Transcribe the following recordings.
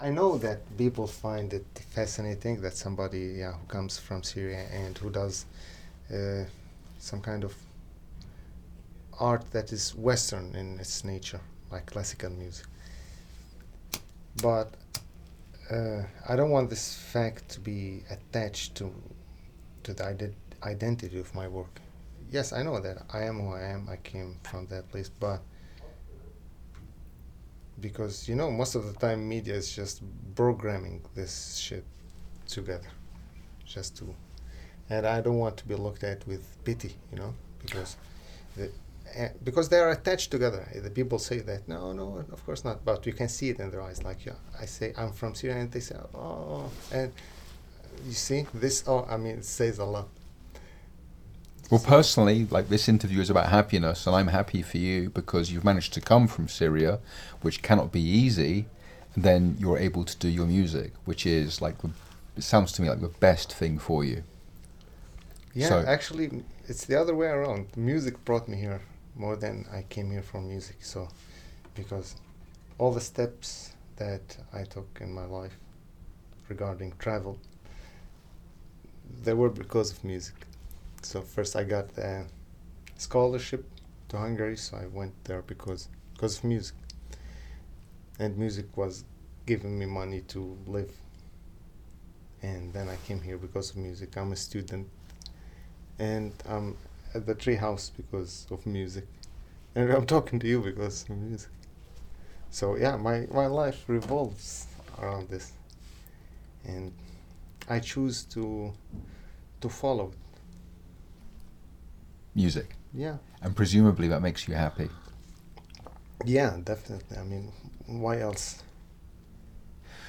I know that people find it fascinating that somebody yeah, who comes from Syria and who does uh, some kind of art that is Western in its nature, like classical music. But uh, I don't want this fact to be attached to to the ide- identity of my work. Yes, I know that I am who I am. I came from that place, but because you know most of the time media is just programming this shit together just to and i don't want to be looked at with pity you know because the, uh, because they are attached together. The people say that no no of course not but you can see it in their eyes like yeah i say i'm from syria and they say oh and you see this oh i mean it says a lot well, personally, like this interview is about happiness, and I'm happy for you because you've managed to come from Syria, which cannot be easy. Then you're able to do your music, which is like it sounds to me like the best thing for you. Yeah, so actually, it's the other way around. Music brought me here more than I came here for music. So, because all the steps that I took in my life regarding travel, they were because of music so first I got a scholarship to Hungary, so I went there because because of music. And music was giving me money to live. And then I came here because of music. I'm a student, and I'm at the tree house because of music, and I'm talking to you because of music. So yeah, my my life revolves around this, and I choose to to follow it music. Yeah. And presumably that makes you happy. Yeah, definitely. I mean, why else?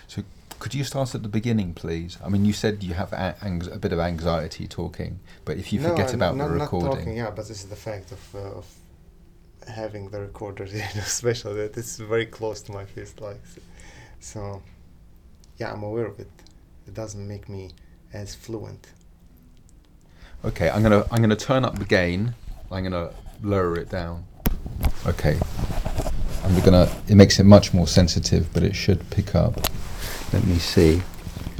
So, could you start at the beginning, please? I mean, you said you have a, a bit of anxiety talking, but if you no, forget about not, the recording, not talking, yeah, but this is the fact of uh, of having the recorder, you know, special that it's very close to my face, like so. Yeah, I'm aware of it. It doesn't make me as fluent Okay, I'm gonna I'm gonna turn up the gain. I'm gonna lower it down. Okay, we're gonna. It makes it much more sensitive, but it should pick up. Let me see.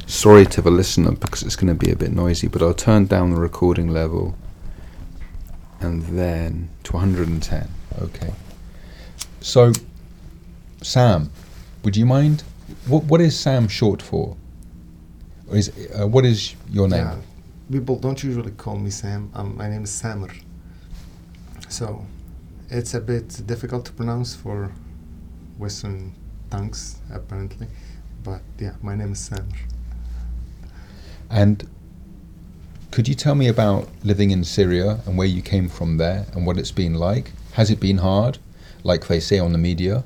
Sorry to the listener because it's going to be a bit noisy, but I'll turn down the recording level and then to 110. Okay. So, Sam, would you mind? What what is Sam short for? Or is uh, what is your name? People don't usually call me Sam. Um, my name is Samir. So it's a bit difficult to pronounce for Western tongues, apparently. But yeah, my name is Samir. And could you tell me about living in Syria and where you came from there and what it's been like? Has it been hard, like they say on the media?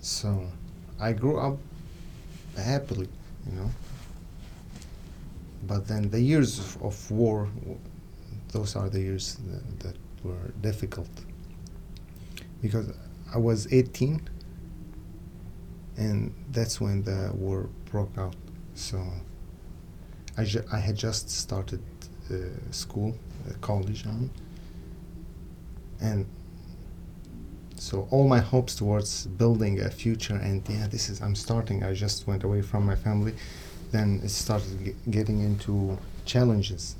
So, I grew up happily, you know but then the years of, of war, those are the years that, that were difficult because I was 18 and that's when the war broke out. So I, ju- I had just started uh, school, uh, college, I mean, and so all my hopes towards building a future and yeah, this is I'm starting. I just went away from my family then it started getting into challenges.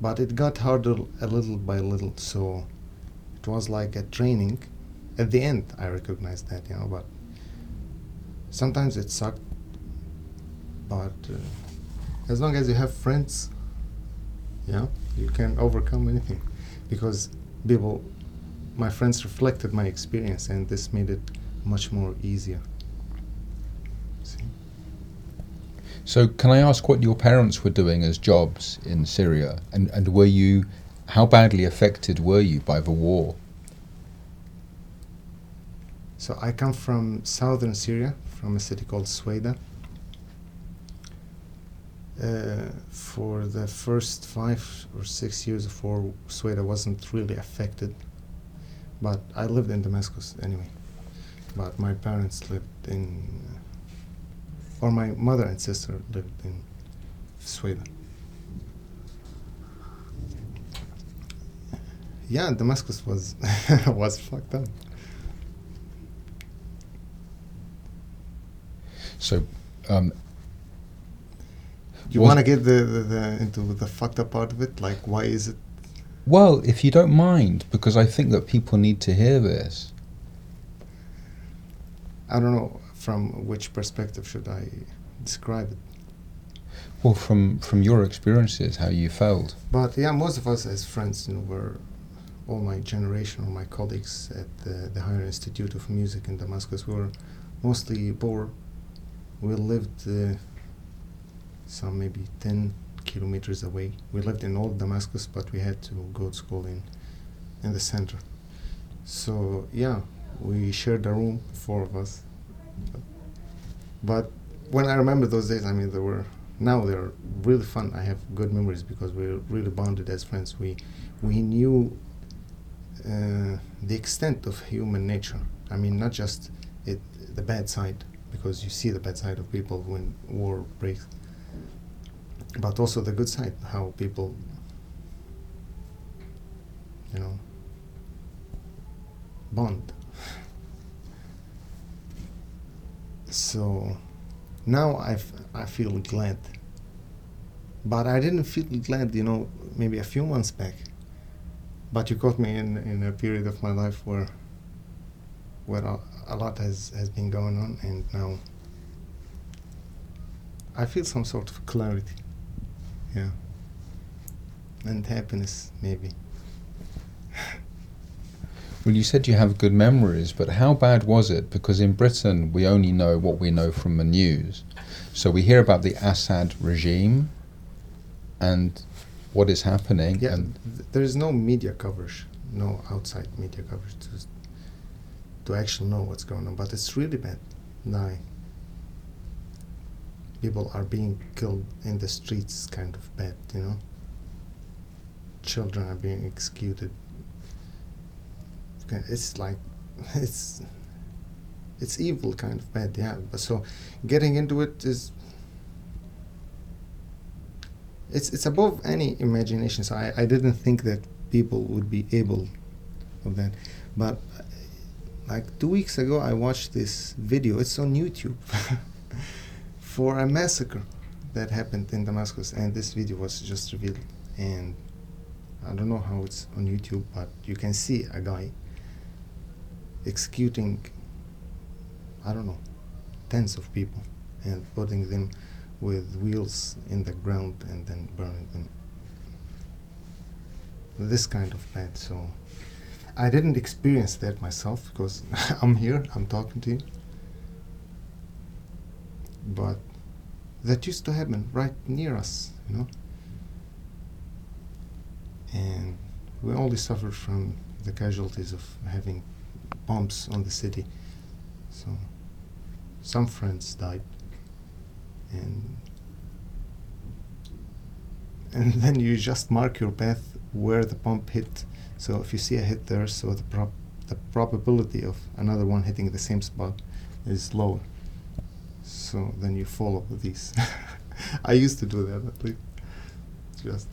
But it got harder a little by little, so it was like a training. At the end, I recognized that, you know, but sometimes it sucked. But uh, as long as you have friends, yeah, you can overcome anything. Because people, my friends reflected my experience, and this made it much more easier. So, can I ask what your parents were doing as jobs in Syria, and and were you, how badly affected were you by the war? So I come from southern Syria, from a city called Sweida. Uh, for the first five or six years of war, Sweida wasn't really affected, but I lived in Damascus anyway. But my parents lived in or my mother and sister lived in Sweida. Yeah, Damascus was was fucked up. So, um, you want to get the, the, the into the fucked up part of it? Like, why is it? Well, if you don't mind, because I think that people need to hear this. I don't know from which perspective should I describe it. Well, from from your experiences, how you felt. But yeah, most of us as friends, you know, were all my generation, all my colleagues at the, the Higher Institute of Music in Damascus were mostly poor. We lived uh, some maybe 10 kilometers away. We lived in old Damascus, but we had to go to school in, in the center. So, yeah, we shared a room, four of us. But when I remember those days, I mean, they were now they're really fun. I have good memories because we are really bonded as friends. We we knew uh, the extent of human nature. I mean, not just it the bad side, because you see the bad side of people when war breaks, but also the good side, how people, you know, bond. So now I, I feel glad. But I didn't feel glad, you know, maybe a few months back. But you caught me in, in a period of my life where where a, a lot has, has been going on, and now I feel some sort of clarity. Yeah. And happiness, maybe. Well, you said you have good memories, but how bad was it? Because in Britain, we only know what we know from the news. So we hear about the Assad regime and what is happening. Yeah, and th- there is no media coverage, no outside media coverage to, to actually know what's going on. But it's really bad. Now, people are being killed in the streets, kind of bad, you know. Children are being executed it's like it's it's evil kind of bad yeah but so getting into it is it's it's above any imagination so I, I didn't think that people would be able of that but like two weeks ago I watched this video it's on YouTube for a massacre that happened in Damascus and this video was just revealed and I don't know how it's on YouTube but you can see a guy executing, I don't know, tens of people and putting them with wheels in the ground and then burning them. This kind of bad. So I didn't experience that myself because I'm here, I'm talking to you. But that used to happen right near us, you know. And we only suffered from the casualties of having bombs on the city. So some friends died, and and then you just mark your path where the bomb hit. So if you see a hit there, so the prob the probability of another one hitting the same spot is lower. So then you follow these. I used to do that at least. Just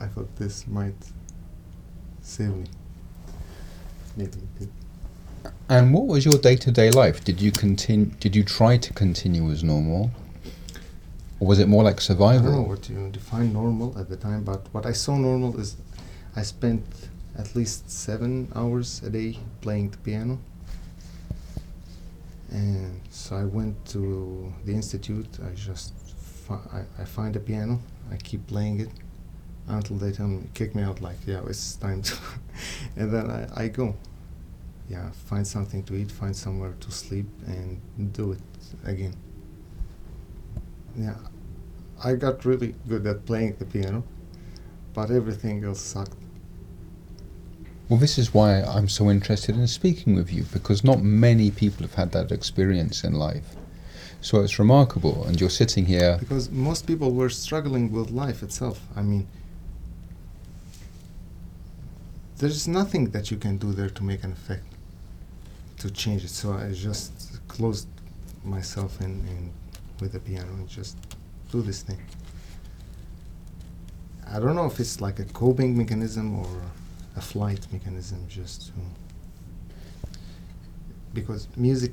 I thought this might save me. Maybe it did. And what was your day to day life? Did you continue? Did you try to continue as normal, or was it more like survival? I don't know what you define normal at the time, but what I saw normal is I spent at least seven hours a day playing the piano. And so I went to the institute. I just fi- I, I find a piano. I keep playing it until they tell me kick me out. Like yeah, it's time to, and then I, I go yeah, find something to eat, find somewhere to sleep, and do it again. Yeah, I got really good at playing the piano, but everything else sucked. Well, this is why I'm so interested in speaking with you because not many people have had that experience in life. So it's remarkable, and you're sitting here. Because most people were struggling with life itself. I mean, there's nothing that you can do there to make an effect to change it. So I just closed myself in, in with the piano and just do this thing. I don't know if it's like a coping mechanism or a flight mechanism, just to because music,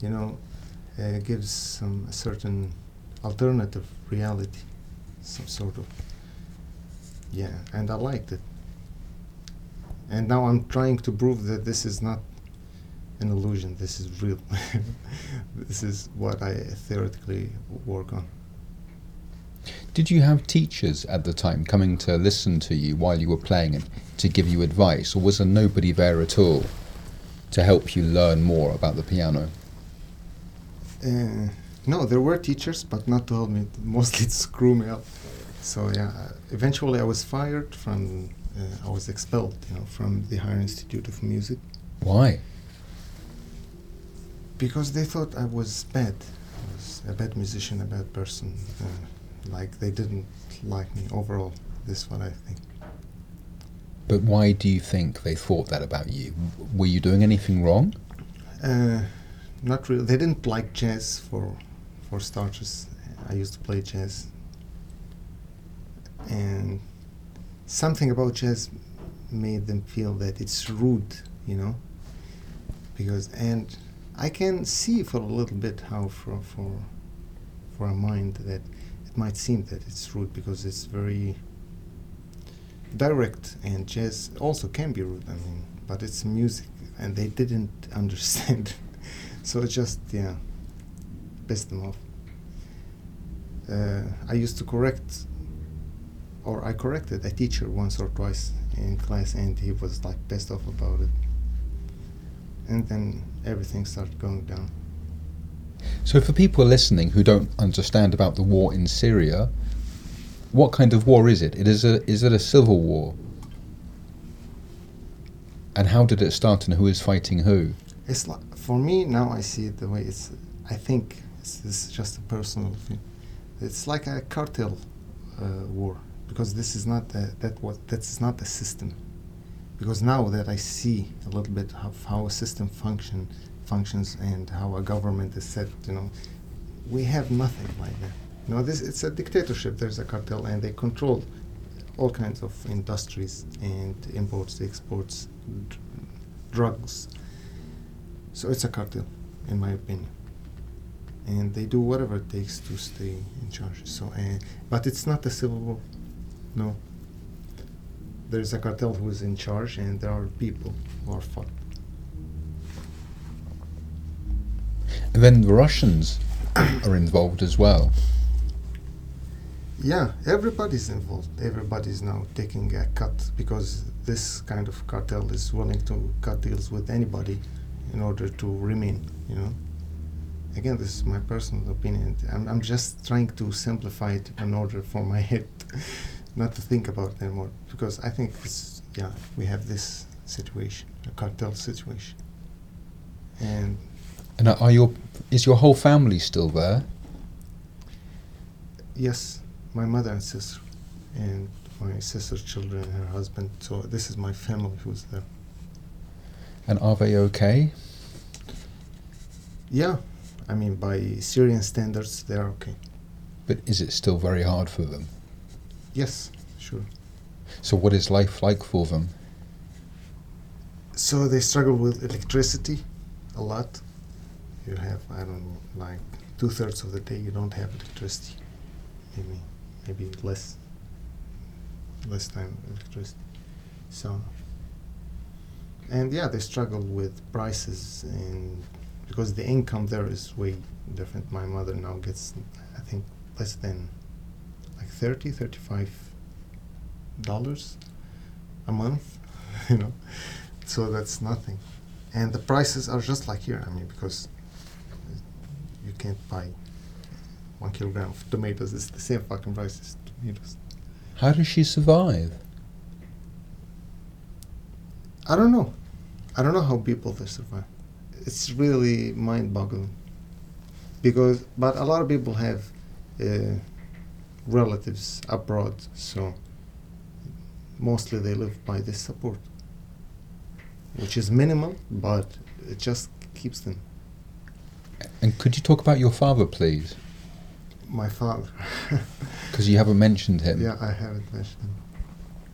you know, uh, gives some a certain alternative reality, some sort of yeah, and I liked it. And now I'm trying to prove that this is not an illusion. This is real. this is what I theoretically work on. Did you have teachers at the time coming to listen to you while you were playing and to give you advice, or was there nobody there at all to help you learn more about the piano? Uh, no, there were teachers, but not to help me, mostly to screw me up. So yeah, eventually I was fired from, I was expelled, you know, from the Higher Institute of Music. Why? Because they thought I was bad. I was a bad musician, a bad person. Uh, like they didn't like me overall. This is what I think. But why do you think they thought that about you? Were you doing anything wrong? Uh, not really. They didn't like jazz for, for starters. I used to play jazz, and something about jazz made them feel that it's rude, you know. Because and I can see for a little bit how for for for a mind that it might seem that it's rude because it's very direct and jazz also can be rude. I mean, but it's music and they didn't understand. so it just yeah pissed them off. Uh, I used to correct or I corrected a teacher once or twice in class, and he was like pissed off about it. And then everything started going down. So, for people listening who don't understand about the war in Syria, what kind of war is it? It is a is it a civil war? And how did it start, and who is fighting who? It's like, for me now. I see it the way it's. I think it's, it's just a personal thing. It's like a cartel uh, war because this is not a, that what that's not the system because now that I see a little bit of how a system function functions and how a government is set, you know, we have nothing like that. You know, this it's a dictatorship. There's a cartel, and they control all kinds of industries and imports, exports, drugs. So it's a cartel, in my opinion. And they do whatever it takes to stay in charge. So, uh, but it's not a civil war. No. There's a cartel who is in charge, and there are people who are fought. And then the Russians are involved as well. Yeah, everybody's involved. Everybody's now taking a cut because this kind of cartel is willing to cut deals with anybody in order to remain, you know. Again, this is my personal opinion. I'm, I'm just trying to simplify it in order for my head not to think about it anymore because I think it's yeah we have this situation a cartel situation and And are your is your whole family still there? yes my mother and sister and my sister's children and her husband so this is my family who's there And are they okay? yeah I mean by Syrian standards they're okay But is it still very hard for them? Yes. Sure. So what is life like for them? so they struggle with electricity a lot. You have i don't know like two-thirds of the day you don't have electricity. Maybe maybe less less time electricity. So and yeah they struggle with prices and because the income there is way different. My mother now gets i think less than like 30 35 dollars a month you know? So that's nothing. And the prices are just like here i mean because you can't buy one kilogram of tomatoes it's the same fucking price as tomatoes. How does she survive? i don't know. I don't know how people they survive. It's really mind-boggling. Because but a lot of people have uh, relatives abroad so mostly they live by this support which is minimal but it just keeps them And could you talk about your father, please? my father Because you haven't mentioned him. yeah i haven't mentioned him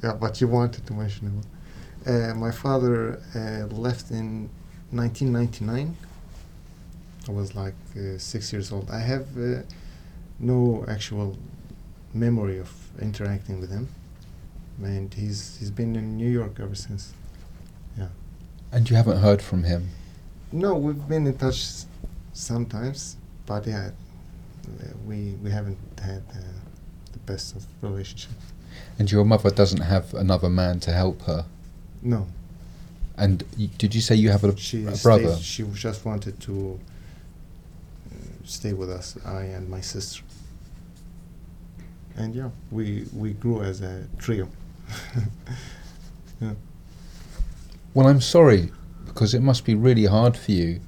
yeah but you wanted to mention him uh, my father uh, left in 1999 I was like uh, six years old. I have uh, no actual memory of interacting with him, and he's he's been in New York ever since. Yeah. And you haven't heard from him? No, we've been in touch sometimes, but yeah, we we haven't had uh, the best of relationship. And your mother doesn't have another man to help her. No. And y- did you say you have a, She a brother? she just wanted to uh, stay with us, I and my sister. And yeah, we we grew as a trio. yeah. Well, I'm sorry because it must be really hard for you.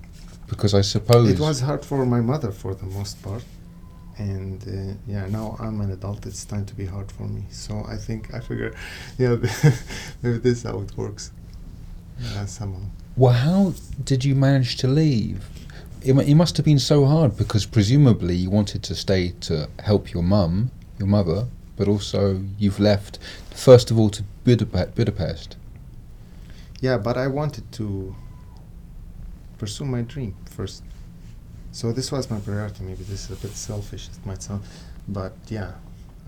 Because I suppose It was hard for my mother for the most part. And uh, yeah, now I'm an adult. It's time to be hard for me. So I think I figure, yeah, maybe this is how it works. Yeah, somehow. Well, how did you manage to leave? It, it must have been so hard because presumably you wanted to stay to help your mum, your mother, but also you've left, first of all, to Budapest. Yeah, but I wanted to pursue my dream first. So this was my priority. Maybe this is a bit selfish, it might sound, but yeah,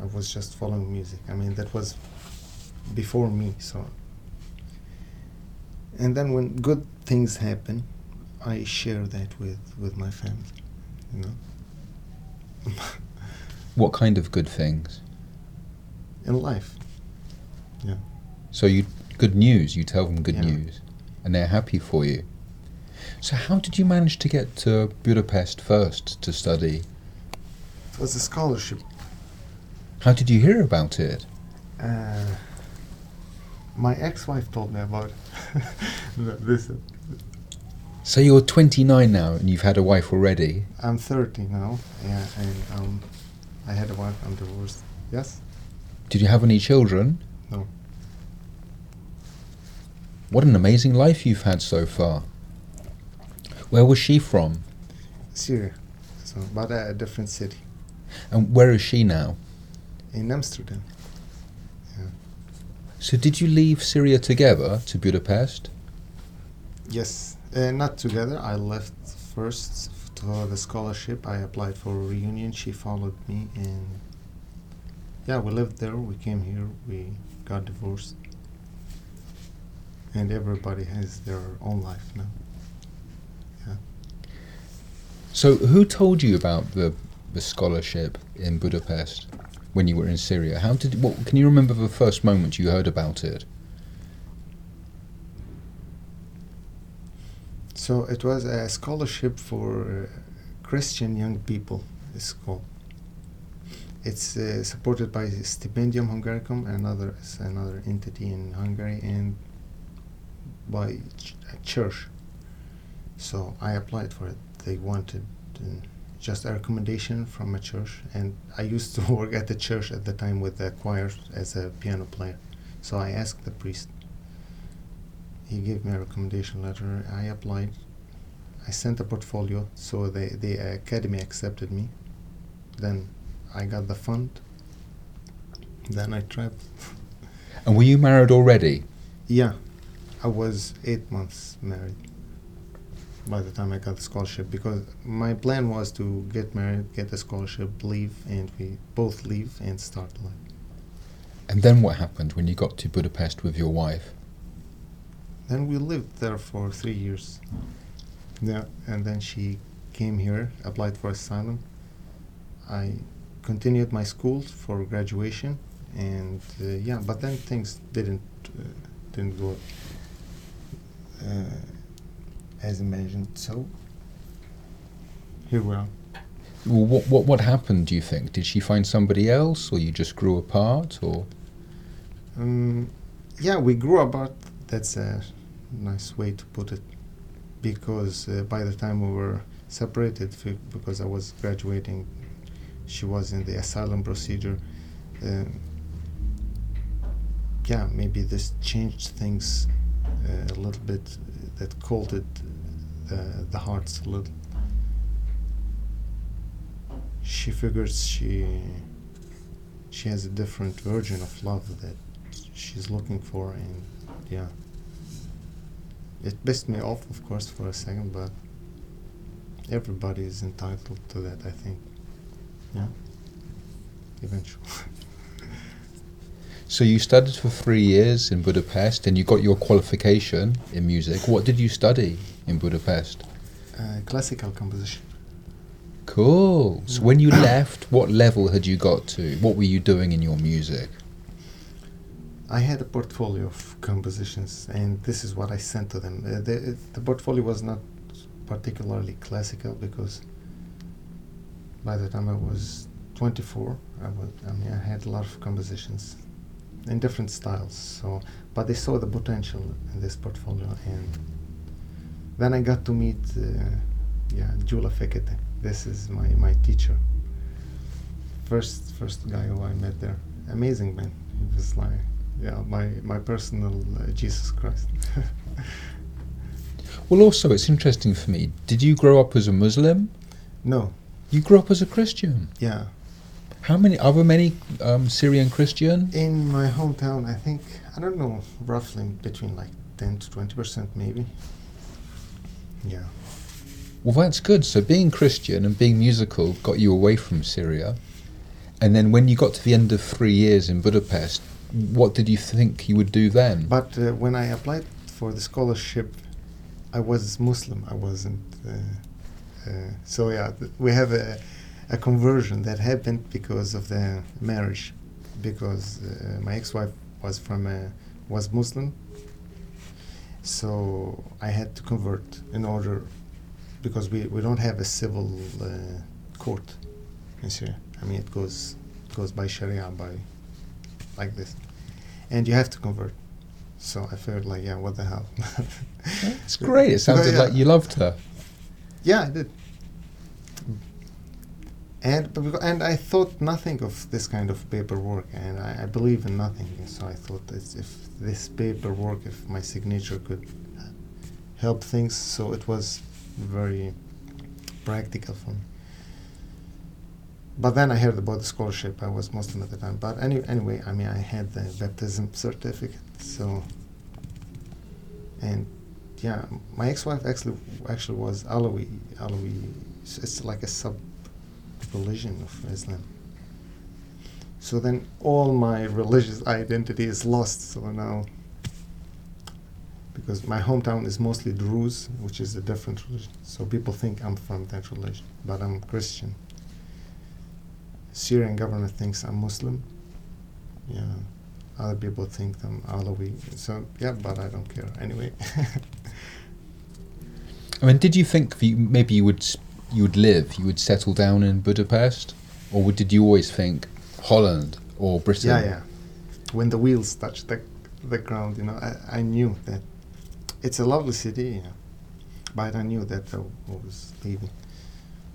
I was just following music. I mean, that was before me. So, and then when good things happen, I share that with with my family. You know, What kind of good things? in life. Yeah. So you good news. You tell them good Yeah. news, and they're happy for you. So how did you manage to get to Budapest first to study? It was a scholarship. How did you hear about it? Uh, my ex-wife told me about it. Listen, So you're 29 now, and you've had a wife already. I'm 30 now. Yeah, and um, I had a wife. I'm divorced. Yes. Did you have any children? No. What an amazing life you've had so far. Where was she from? Syria. So, but a different city And where is she now? in Amsterdam. So did you leave Syria together to Budapest? Yes. Uh, not together. I left first for the scholarship. I applied for a reunion. She followed me, and yeah, we lived there. We came here. We got divorced, and everybody has their own life now. Yeah. So who told you about the, the scholarship in Budapest when you were in Syria? How did what can you remember the first moment you heard about it? So it was a scholarship for uh, Christian young people. It's called. It's uh, supported by Stipendium Hungaricum, another another entity in Hungary, and by ch- a church. So I applied for it. They wanted uh, just a recommendation from a church, and I used to work at the church at the time with the choir as a piano player. So I asked the priest he gave me a recommendation letter. I applied. I sent a portfolio, so the the academy accepted me. Then I got the fund. Then I traveled. And were you married already? Yeah, I was eight months married by the time I got the scholarship because my plan was to get married, get the scholarship, leave, and we both leave and start life. And then what happened when you got to Budapest with your wife? Then we lived there for three years. Yeah, and then she came here, applied for asylum. I continued my school for graduation, and uh, yeah, but then things didn't uh, didn't go uh, as imagined. So here we are. Well, what, what what happened? Do you think? Did she find somebody else, or you just grew apart, or Um, yeah, we grew apart. That's a nice way to put it. Because uh, by the time we were separated, because I was graduating, she was in the asylum procedure. Uh, yeah, maybe this changed things uh, a little bit. uh, That colded the, the hearts a little. She figures she she has a different version of love that she's looking for and yeah it pissed me off of course for a second but everybody is entitled to that. I think. Yeah. Eventually. so you studied for three years in Budapest, and you got your qualification in music. What did you study in Budapest? Uh, classical composition. Cool. So when you left, what level had you got to? What were you doing in your music? I had a portfolio of compositions, and this is what I sent to them. Uh, the, the portfolio was not particularly classical because by the time I was 24, I, was, I mean, I had a lot of compositions in different styles. So, but they saw the potential in this portfolio, and then I got to meet, uh, yeah, Gyula Fekete. This is my my teacher. First, first guy who I met there. Amazing man. He was like, yeah, my my personal uh, Jesus Christ. well, also, it's interesting for me. Did you grow up as a Muslim? No. You grew up as a Christian. Yeah. How many? Are there many um, Syrian Christian? In my hometown, I think I don't know, roughly between like ten to twenty percent, maybe. Yeah. Well, that's good. So being Christian and being musical got you away from Syria, and then when you got to the end of three years in Budapest, what did you think you would do then? But uh, when I applied for the scholarship, I was Muslim. I wasn't. Uh, uh, so yeah, we have a, a conversion that happened because of the marriage, because uh, my ex-wife was from a, was Muslim. So I had to convert in order, because we, we don't have a civil uh, court in Syria. I mean, it goes goes by Sharia by like this, and you have to convert. So I felt like, yeah, what the hell? it's great. It sounded yeah. like you loved her. Yeah, I did. And and I thought nothing of this kind of paperwork, and I, I believe in nothing. So I thought if this paperwork, if my signature could help things, so it was very practical for me but then I heard about the scholarship. I was Muslim at the time. But any, anyway, I mean, I had the baptism certificate. So, and yeah, my ex-wife actually actually was Alawi. Alawi, it's like a sub religion of Islam. So then all my religious identity is lost. So now, because my hometown is mostly Druze, which is a different religion. So people think I'm from that religion, but I'm Christian. Syrian government thinks I'm Muslim. Yeah, other people think I'm Alawi. So yeah, but I don't care anyway. I mean, did you think you, maybe you would you would live, you would settle down in Budapest, or would, did you always think Holland or Britain? Yeah, yeah. When the wheels touch the the ground, you know, I, I knew that it's a lovely city, you know, but I knew that I was leaving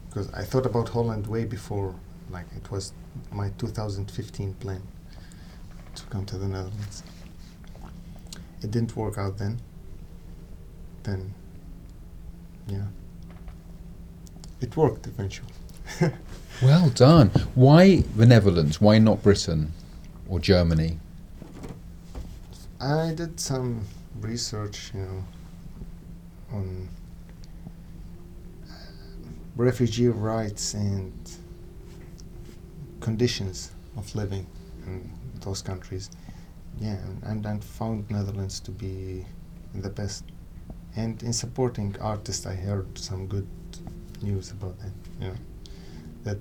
because I thought about Holland way before like it was my 2015 plan to come to the Netherlands. It didn't work out then. Then, yeah, it worked eventually. well done. Why the Netherlands? Why not Britain or Germany? I did some research, you know, on uh, refugee rights and conditions of living in those countries. Yeah, and, and found Netherlands to be the best. And in supporting artists, I heard some good news about that. You know, that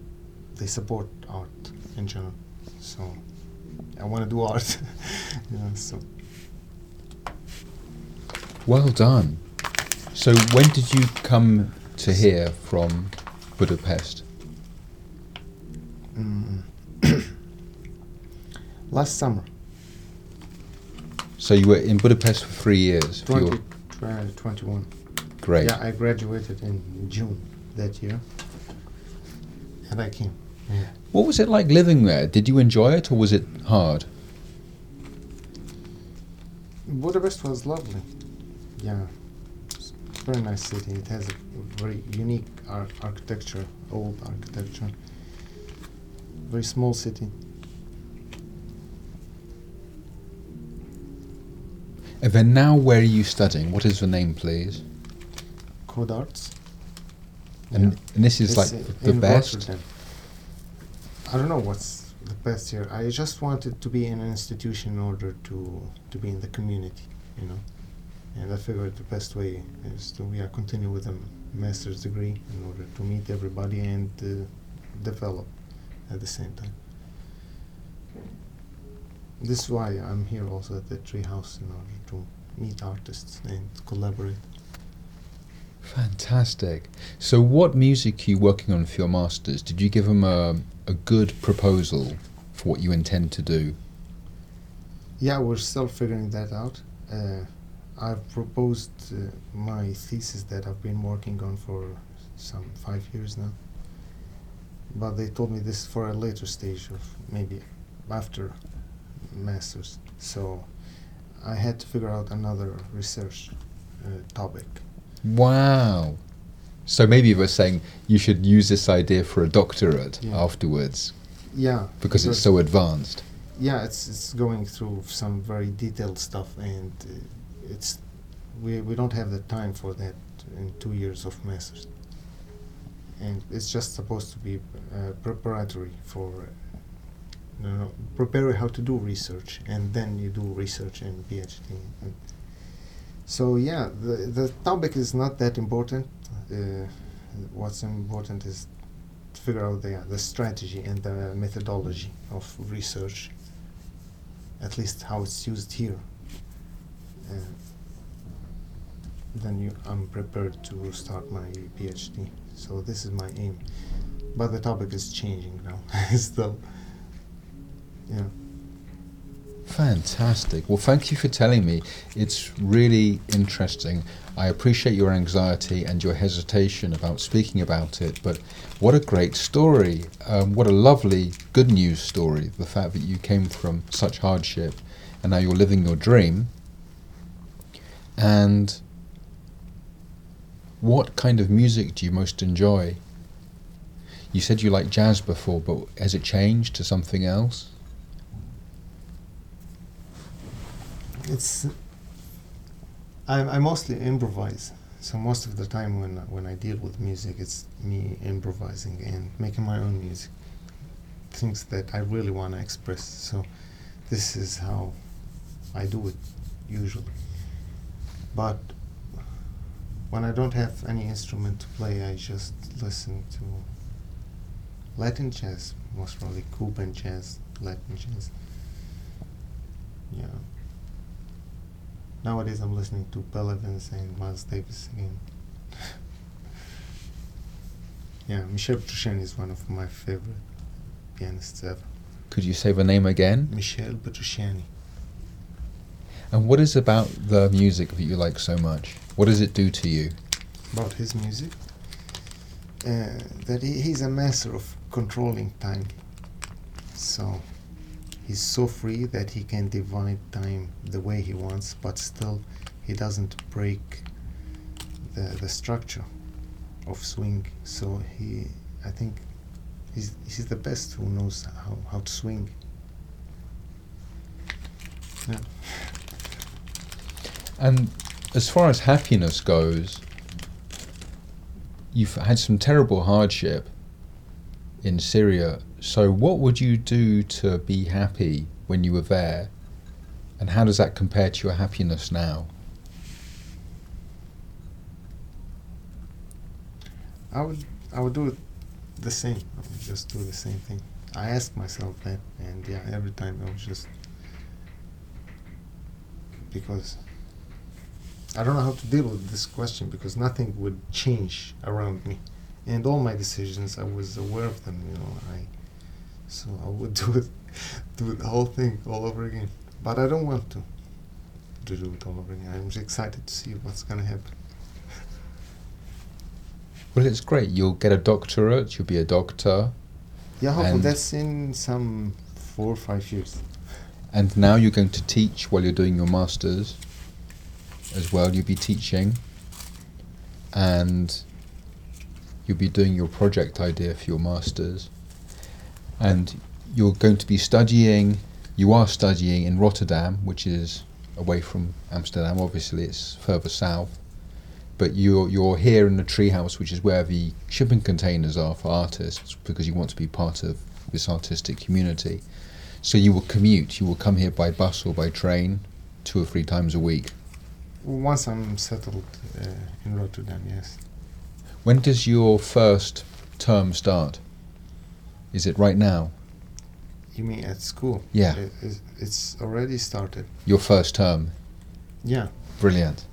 they support art in general. So I want to do art. know, so. Well done. So when did you come to here from Budapest? Mm. Last summer. So you were in Budapest for three years? 20, 21. Great. Yeah, I graduated in June that year. And I came. Yeah. What was it like living there? Did you enjoy it or was it hard? Budapest was lovely. Yeah. It's a very nice city. It has a very unique ar- architecture, old architecture very small city. And then now, where are you studying? What is the name, please? Codarts. And, yeah. and this is it's like the best. Rotterdam. I don't know what's the best here. I just wanted to be in an institution in order to to be in the community, you know. And I figured the best way is to yeah, continue with a master's degree in order to meet everybody and uh, develop at the same time. This is why I'm here also at the Treehouse in order to meet artists and collaborate. Fantastic. So, what music are you working on for your masters? Did you give them a, a good proposal for what you intend to do? Yeah, we're still figuring that out. Uh, I've proposed uh, my thesis that I've been working on for some five years now. But they told me this for a later stage of maybe after masters. So I had to figure out another research uh, topic. Wow. So maybe you were saying you should use this idea for a doctorate yeah. afterwards. Yeah. Because, because it's so advanced. Yeah, it's it's going through some very detailed stuff, and uh, it's we we don't have the time for that in two years of masters, and it's just supposed to be uh, preparatory for uh, prepare how to do research, and then you do research and PhD. And so yeah, the the topic is not that important. Uh, what's important is to figure out the the strategy and the methodology of research. At least how it's used here. Uh, then you, I'm prepared to start my PhD. So this is my aim. But the topic is changing now. Still, yeah. Fantastic. Well, thank you for telling me. It's really interesting. I appreciate your anxiety and your hesitation about speaking about it, but what a great story. Um, what a lovely good news story. The fact that you came from such hardship and now you're living your dream. And what kind of music do you most enjoy? You said you liked jazz before, but has it changed to something else? it's I, I mostly improvise. So most of the time when when I deal with music, it's me improvising and making my own music, things that I really want to express. So this is how I do it usually. But when I don't have any instrument to play, I just listen to Latin jazz, most probably Cuban jazz, Latin jazz. Yeah. Nowadays, I'm listening to Bill Evans and Miles Davis again. yeah, Michel Petrucciani is one of my favorite pianists ever. Could you say the name again? Michel Petrucciani. And what is about the music that you like so much? What does it do to you? About his music? Uh, that he, he's a master of controlling time. So he's so free that he can divide time the way he wants, but still he doesn't break the the structure of swing. So he, I think, he's he's the best who knows how, how to swing. Yeah. And as far as happiness goes, you've had some terrible hardship in Syria so, what would you do to be happy when you were there? And how does that compare to your happiness now? I would I would do the same. I would just do the same thing. I ask myself that, and yeah, every time I was just because I don't know how to deal with this question because nothing would change around me, and all my decisions I was aware of them. You know, I so I would do it, do the whole thing all over again. But I don't want to, to do it all over again. I'm excited to see what's going to happen. Well, it's great. You'll get a doctorate. You'll be a doctor. Yeah, hopefully that's in some four or five years. And now you're going to teach while you're doing your masters, as well. You'll be teaching, and you'll be doing your project idea for your masters and you're going to be studying. You are studying in Rotterdam, which is away from Amsterdam. Obviously, it's further south. but you're you're here in the treehouse, which is where the shipping containers are for artists, because you want to be part of this artistic community. So you will commute. You will come here by bus or by train, two or three times a week. Once I'm settled uh, in Rotterdam, yes. When does your first term start? Is it right now? You mean at school? Yeah. It, it's- it's already started. Your first term. Yeah. Brilliant.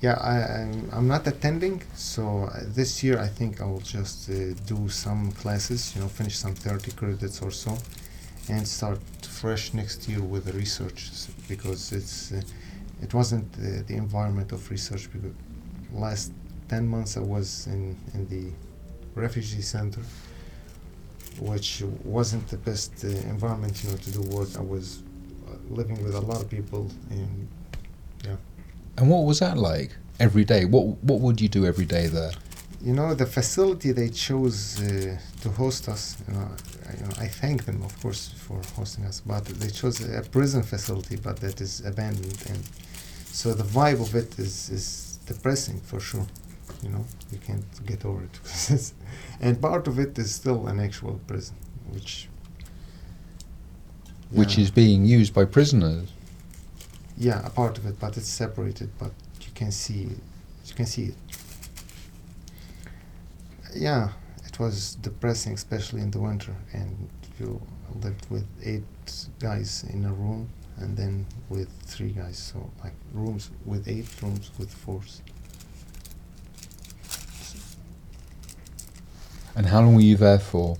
Yeah, I, I'm, I'm not attending, so uh, this year I think I will just uh, do some classes, you know, finish some 30 credits or so, and start fresh next year with the research because it's uh, it wasn't the, the environment of research because last 10 months I was in, in the refugee center, which wasn't the best uh, environment, you know, to do work. I was uh, living with a lot of people and yeah And what was that like every day? What what would you do every day there? You know, the facility they chose uh, to host us, you know, I, you know, I thank them, of course, for hosting us, but they chose a prison facility, but that is abandoned. And so the vibe of it is, is depressing for sure. You know, you can't get over it. and part of it is still an actual prison, which. Which is being used by prisoners. Yeah, a part of it, but it's separated, but you can see, you can see it. Yeah, it was depressing, especially in the winter, and you lived with eight guys in a room, and then with three guys, so like rooms with eight, rooms with fours. And how long were you there for?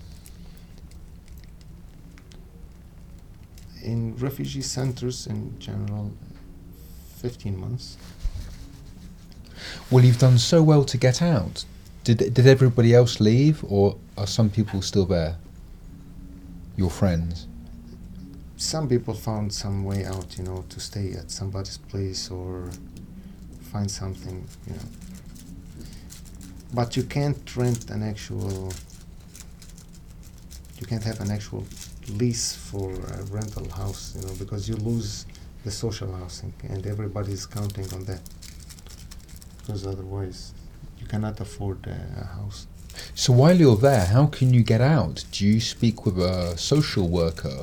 In refugee centers in general, 15 months. Well, you've done so well to get out. Did did everybody else leave, or are some people still there? Your friends. Some people found some way out, you know, to stay at somebody's place or find something, you know. But you can't rent an actual. You can't have an actual lease for a rental house, you know, because you lose the social housing, and everybody's counting on that. Because otherwise, you cannot afford a, a house. So while you're there, how can you get out? Do you speak with a social worker?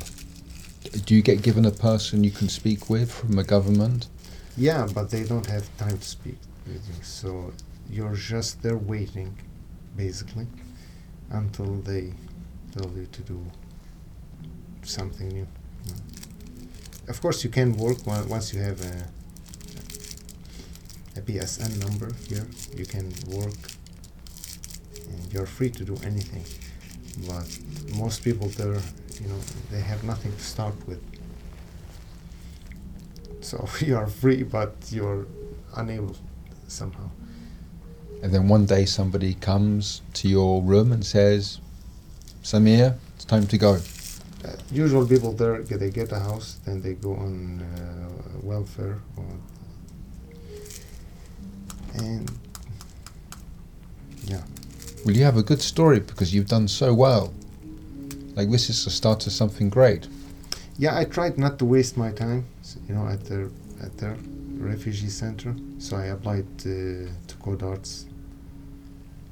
Do you get given a person you can speak with from the government? Yeah, but they don't have time to speak with you, so you're just there waiting, basically, until they tell you to do something new. Of course, you can work on- once you have a, a BSN number here. You can work, and you're free to do anything. But most people there, you know, they have nothing to start with. So you are free, but you're unable somehow. And then one day somebody comes to your room and says, Samir, it's time to go. Uh, usual people there, they get a house, then they go on uh, welfare, or, and yeah, Well, you have a good story because you've done so well. Like, this is the start of something great. yeah. I tried not to waste my time, you know, at the at the refugee center. So I applied uh, to Codarts.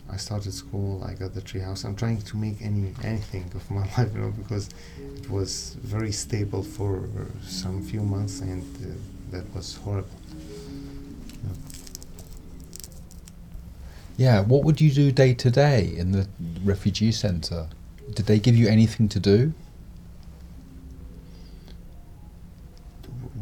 I started school. I got the treehouse. I'm trying to make any anything of my life, you know, because it was very stable for some few months, and uh, that was horrible. Yeah, what would you do day to day in the refugee centre? Did they give you anything to do?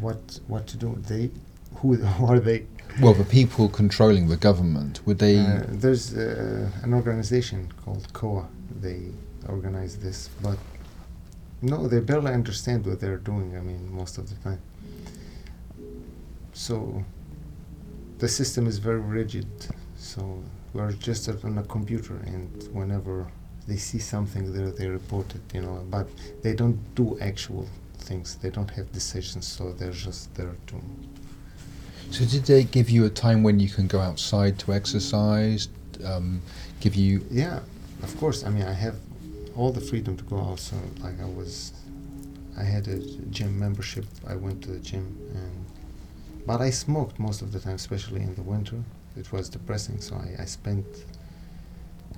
What what to do? They who, who are they? Well, the people controlling the government, would they. Uh, there's uh, an organization called COA. They organize this, but no, they barely understand what they're doing. I mean, most of the time. So the system is very rigid. So we're just on a computer, and whenever they see something there, they report it. You know, but they don't do actual things. They don't have decisions, so they're just there to So, did they give you a time when you can go outside to exercise? Um, give you. Yeah, of course. I mean, I have all the freedom to go out. So, like, I was, I had a gym membership. I went to the gym, and but I smoked most of the time, especially in the winter. it was depressing. So I, I spent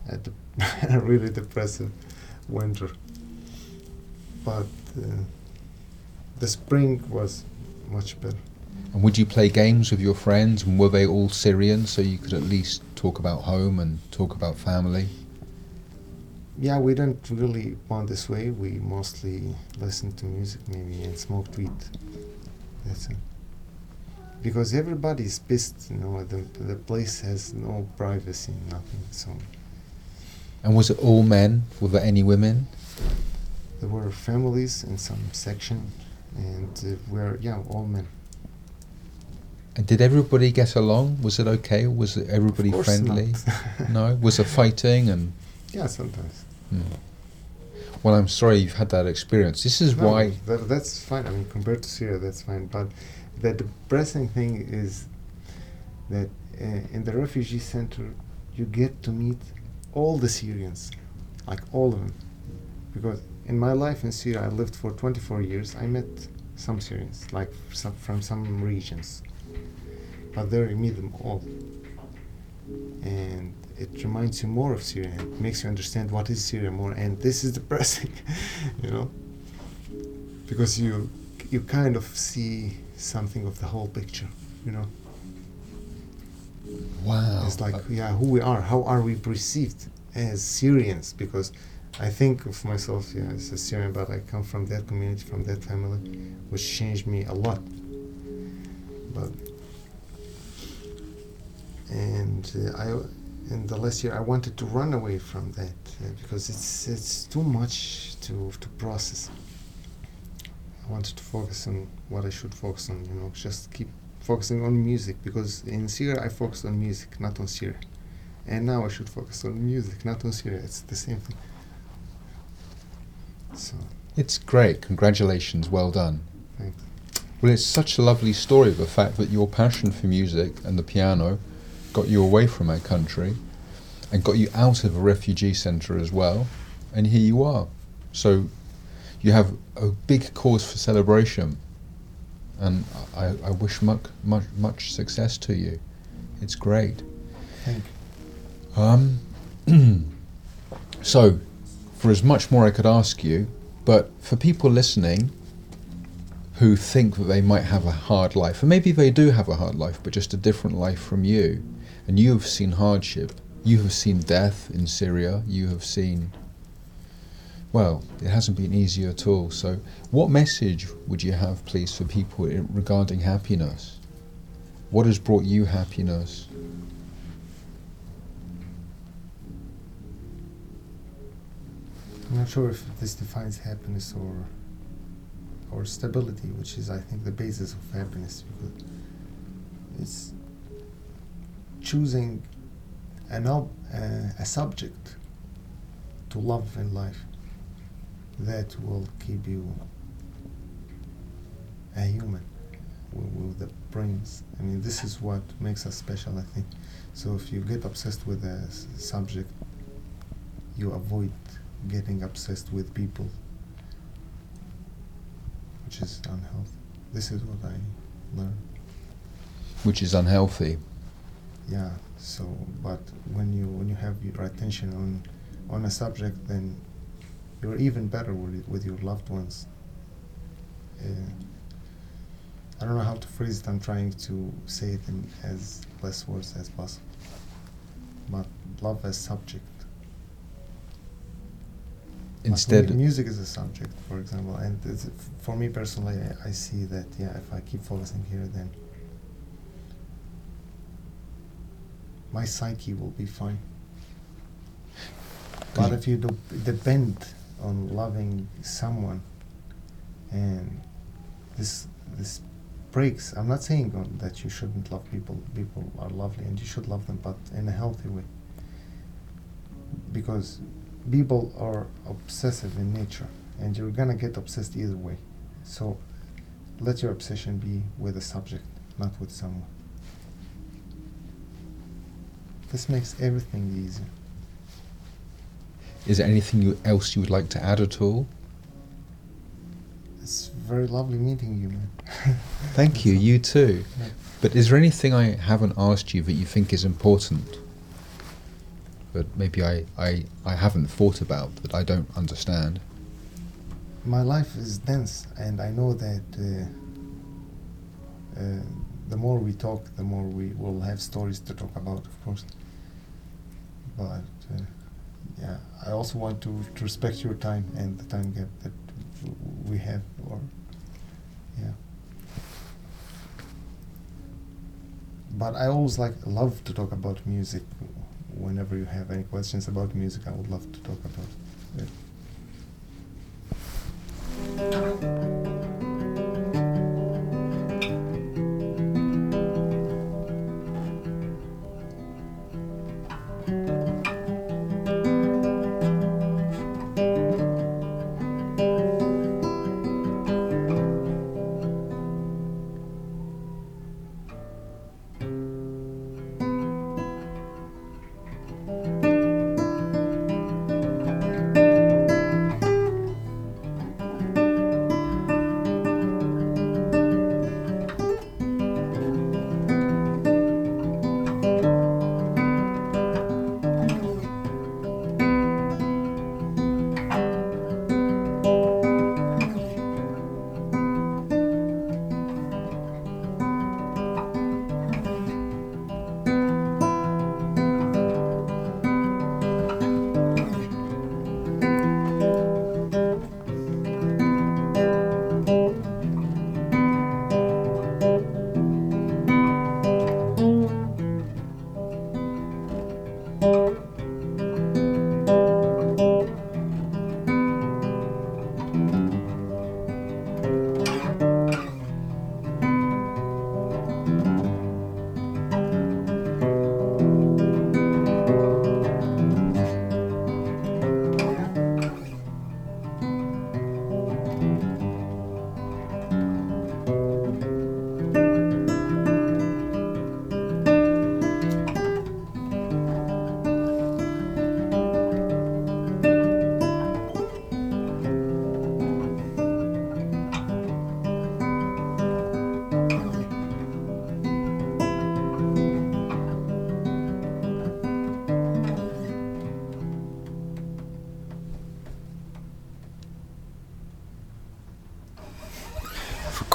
a, de- really depressive winter. But uh, the spring was much better. And would you play games with your friends? And were they all Syrian, so you could at least talk about home and talk about family? Yeah, we didn't really bond this way. We mostly listened to music, maybe, and smoked weed. That's it. Because everybody's pissed, you know. The the place has no privacy, nothing. So. And was it all men? Were there any women? There were families in some section, and uh, we're yeah, all men. And did everybody get along? Was it okay? Was it everybody friendly? not. no. Was there fighting and? yeah, sometimes. Hmm. Well, I'm sorry you've had that experience. This is No, why. that, that's fine. I mean, compared to Syria, that's fine. But the depressing thing is that uh, in the refugee center, you get to meet all the Syrians, like all of them. Because in my life in Syria, I lived for 24 years. I met some Syrians, like some, from some regions. But there you meet them all. And it reminds you more of Syria. It makes you understand what is Syria more. And this is depressing, you know? because you you kind of see something of the whole picture you know Wow. it's like yeah who we are how are we perceived as syrians? Because i think of myself yeah as a syrian but i come from that community from that family which changed me a lot. But and uh, i in the last year i wanted to run away from that uh, because it's it's too much to to process. I wanted to focus on what I should focus on, you know, just keep focusing on music because in Syria I focused on music, not on Syria. And now I should focus on music, not on Syria. It's the same thing. So, It's great. Congratulations. Well done. thanks. Well, it's such a lovely story the fact that your passion for music and the piano got you away from our country and got you out of a refugee centre as well, and here you are. So you have a big cause for celebration, and I, I wish much, much, much success to you. It's great. Thank you. Um, so, for as much more I could ask you, but for people listening who think that they might have a hard life, and maybe they do have a hard life, but just a different life from you, and you have seen hardship, you have seen death in Syria, you have seen. Well, it hasn't been easy at all. So, what message would you have, please, for people regarding happiness? What has brought you happiness? I'm not sure if this defines happiness or or stability, which is I think the basis of happiness because it's choosing an ob- uh, a subject to love in life that will keep you a human with, with the brains. I mean, this is what makes us special, I think. So if you get obsessed with a s- subject, you avoid getting obsessed with people, which is unhealthy. This is what I learned. Which is unhealthy. Yeah. So, but when you when you have your attention on on a subject, then you're even better with with your loved ones. Uh, I don't know how to phrase it. I'm trying to say it in as less words as possible. But love as subject. Instead, mu- music is a subject, for example, and it's, for me personally, I, I see that yeah, if I keep focusing here, then my psyche will be fine. But if you do depend on loving someone, and this this breaks, I'm not saying that you shouldn't love people. People are lovely, and you should love them, but in a healthy way. Because people are obsessive in nature, and you're gonna get obsessed either way. So let your obsession be with a subject, not with someone. This makes everything easier. Is there anything you, else you would like to add at all? It's very lovely meeting you, man. Thank you. You too. Yeah. But is there anything I haven't asked you that you think is important? But maybe I, I, I haven't thought about that I don't understand. My life is dense, and I know that uh, uh, the more we talk, the more we will have stories to talk about, of course. But uh, yeah, I also want to, to respect your time and the time gap that we have, or yeah. But I always like love to talk about music. Whenever you have any questions about music, I would love to talk about it.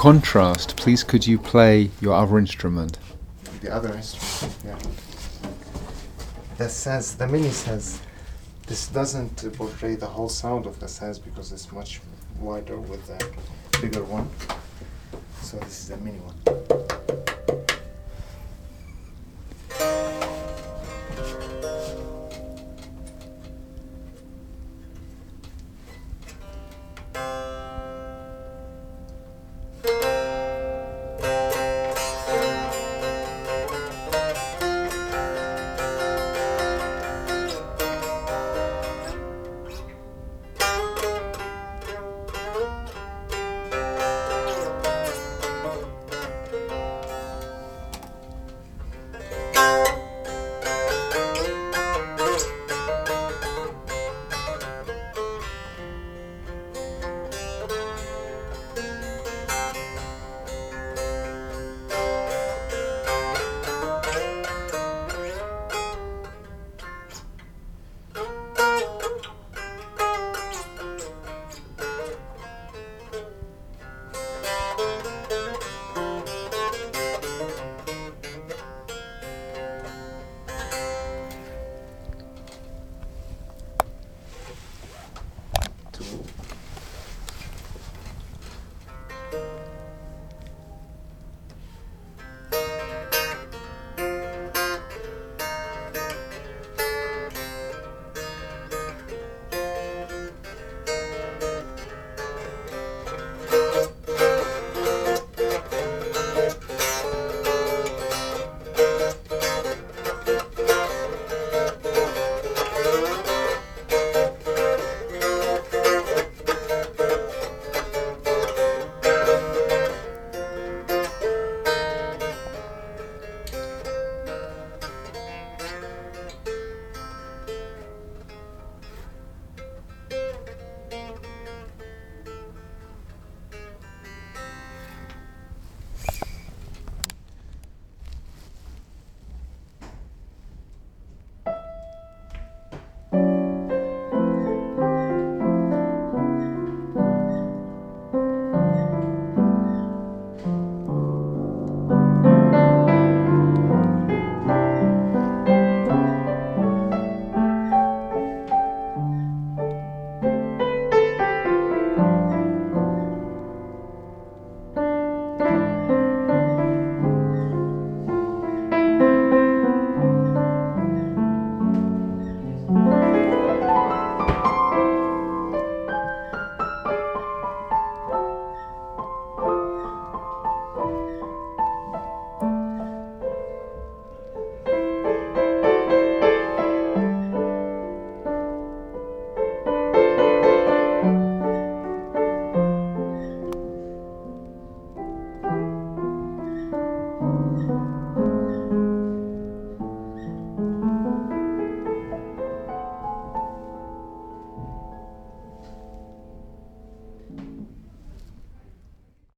Contrast, please could you play your other instrument? The other instrument, yeah. The saz, the mini saz. This doesn't portray the whole sound of the saz because it's much wider with the bigger one. So this is the mini one.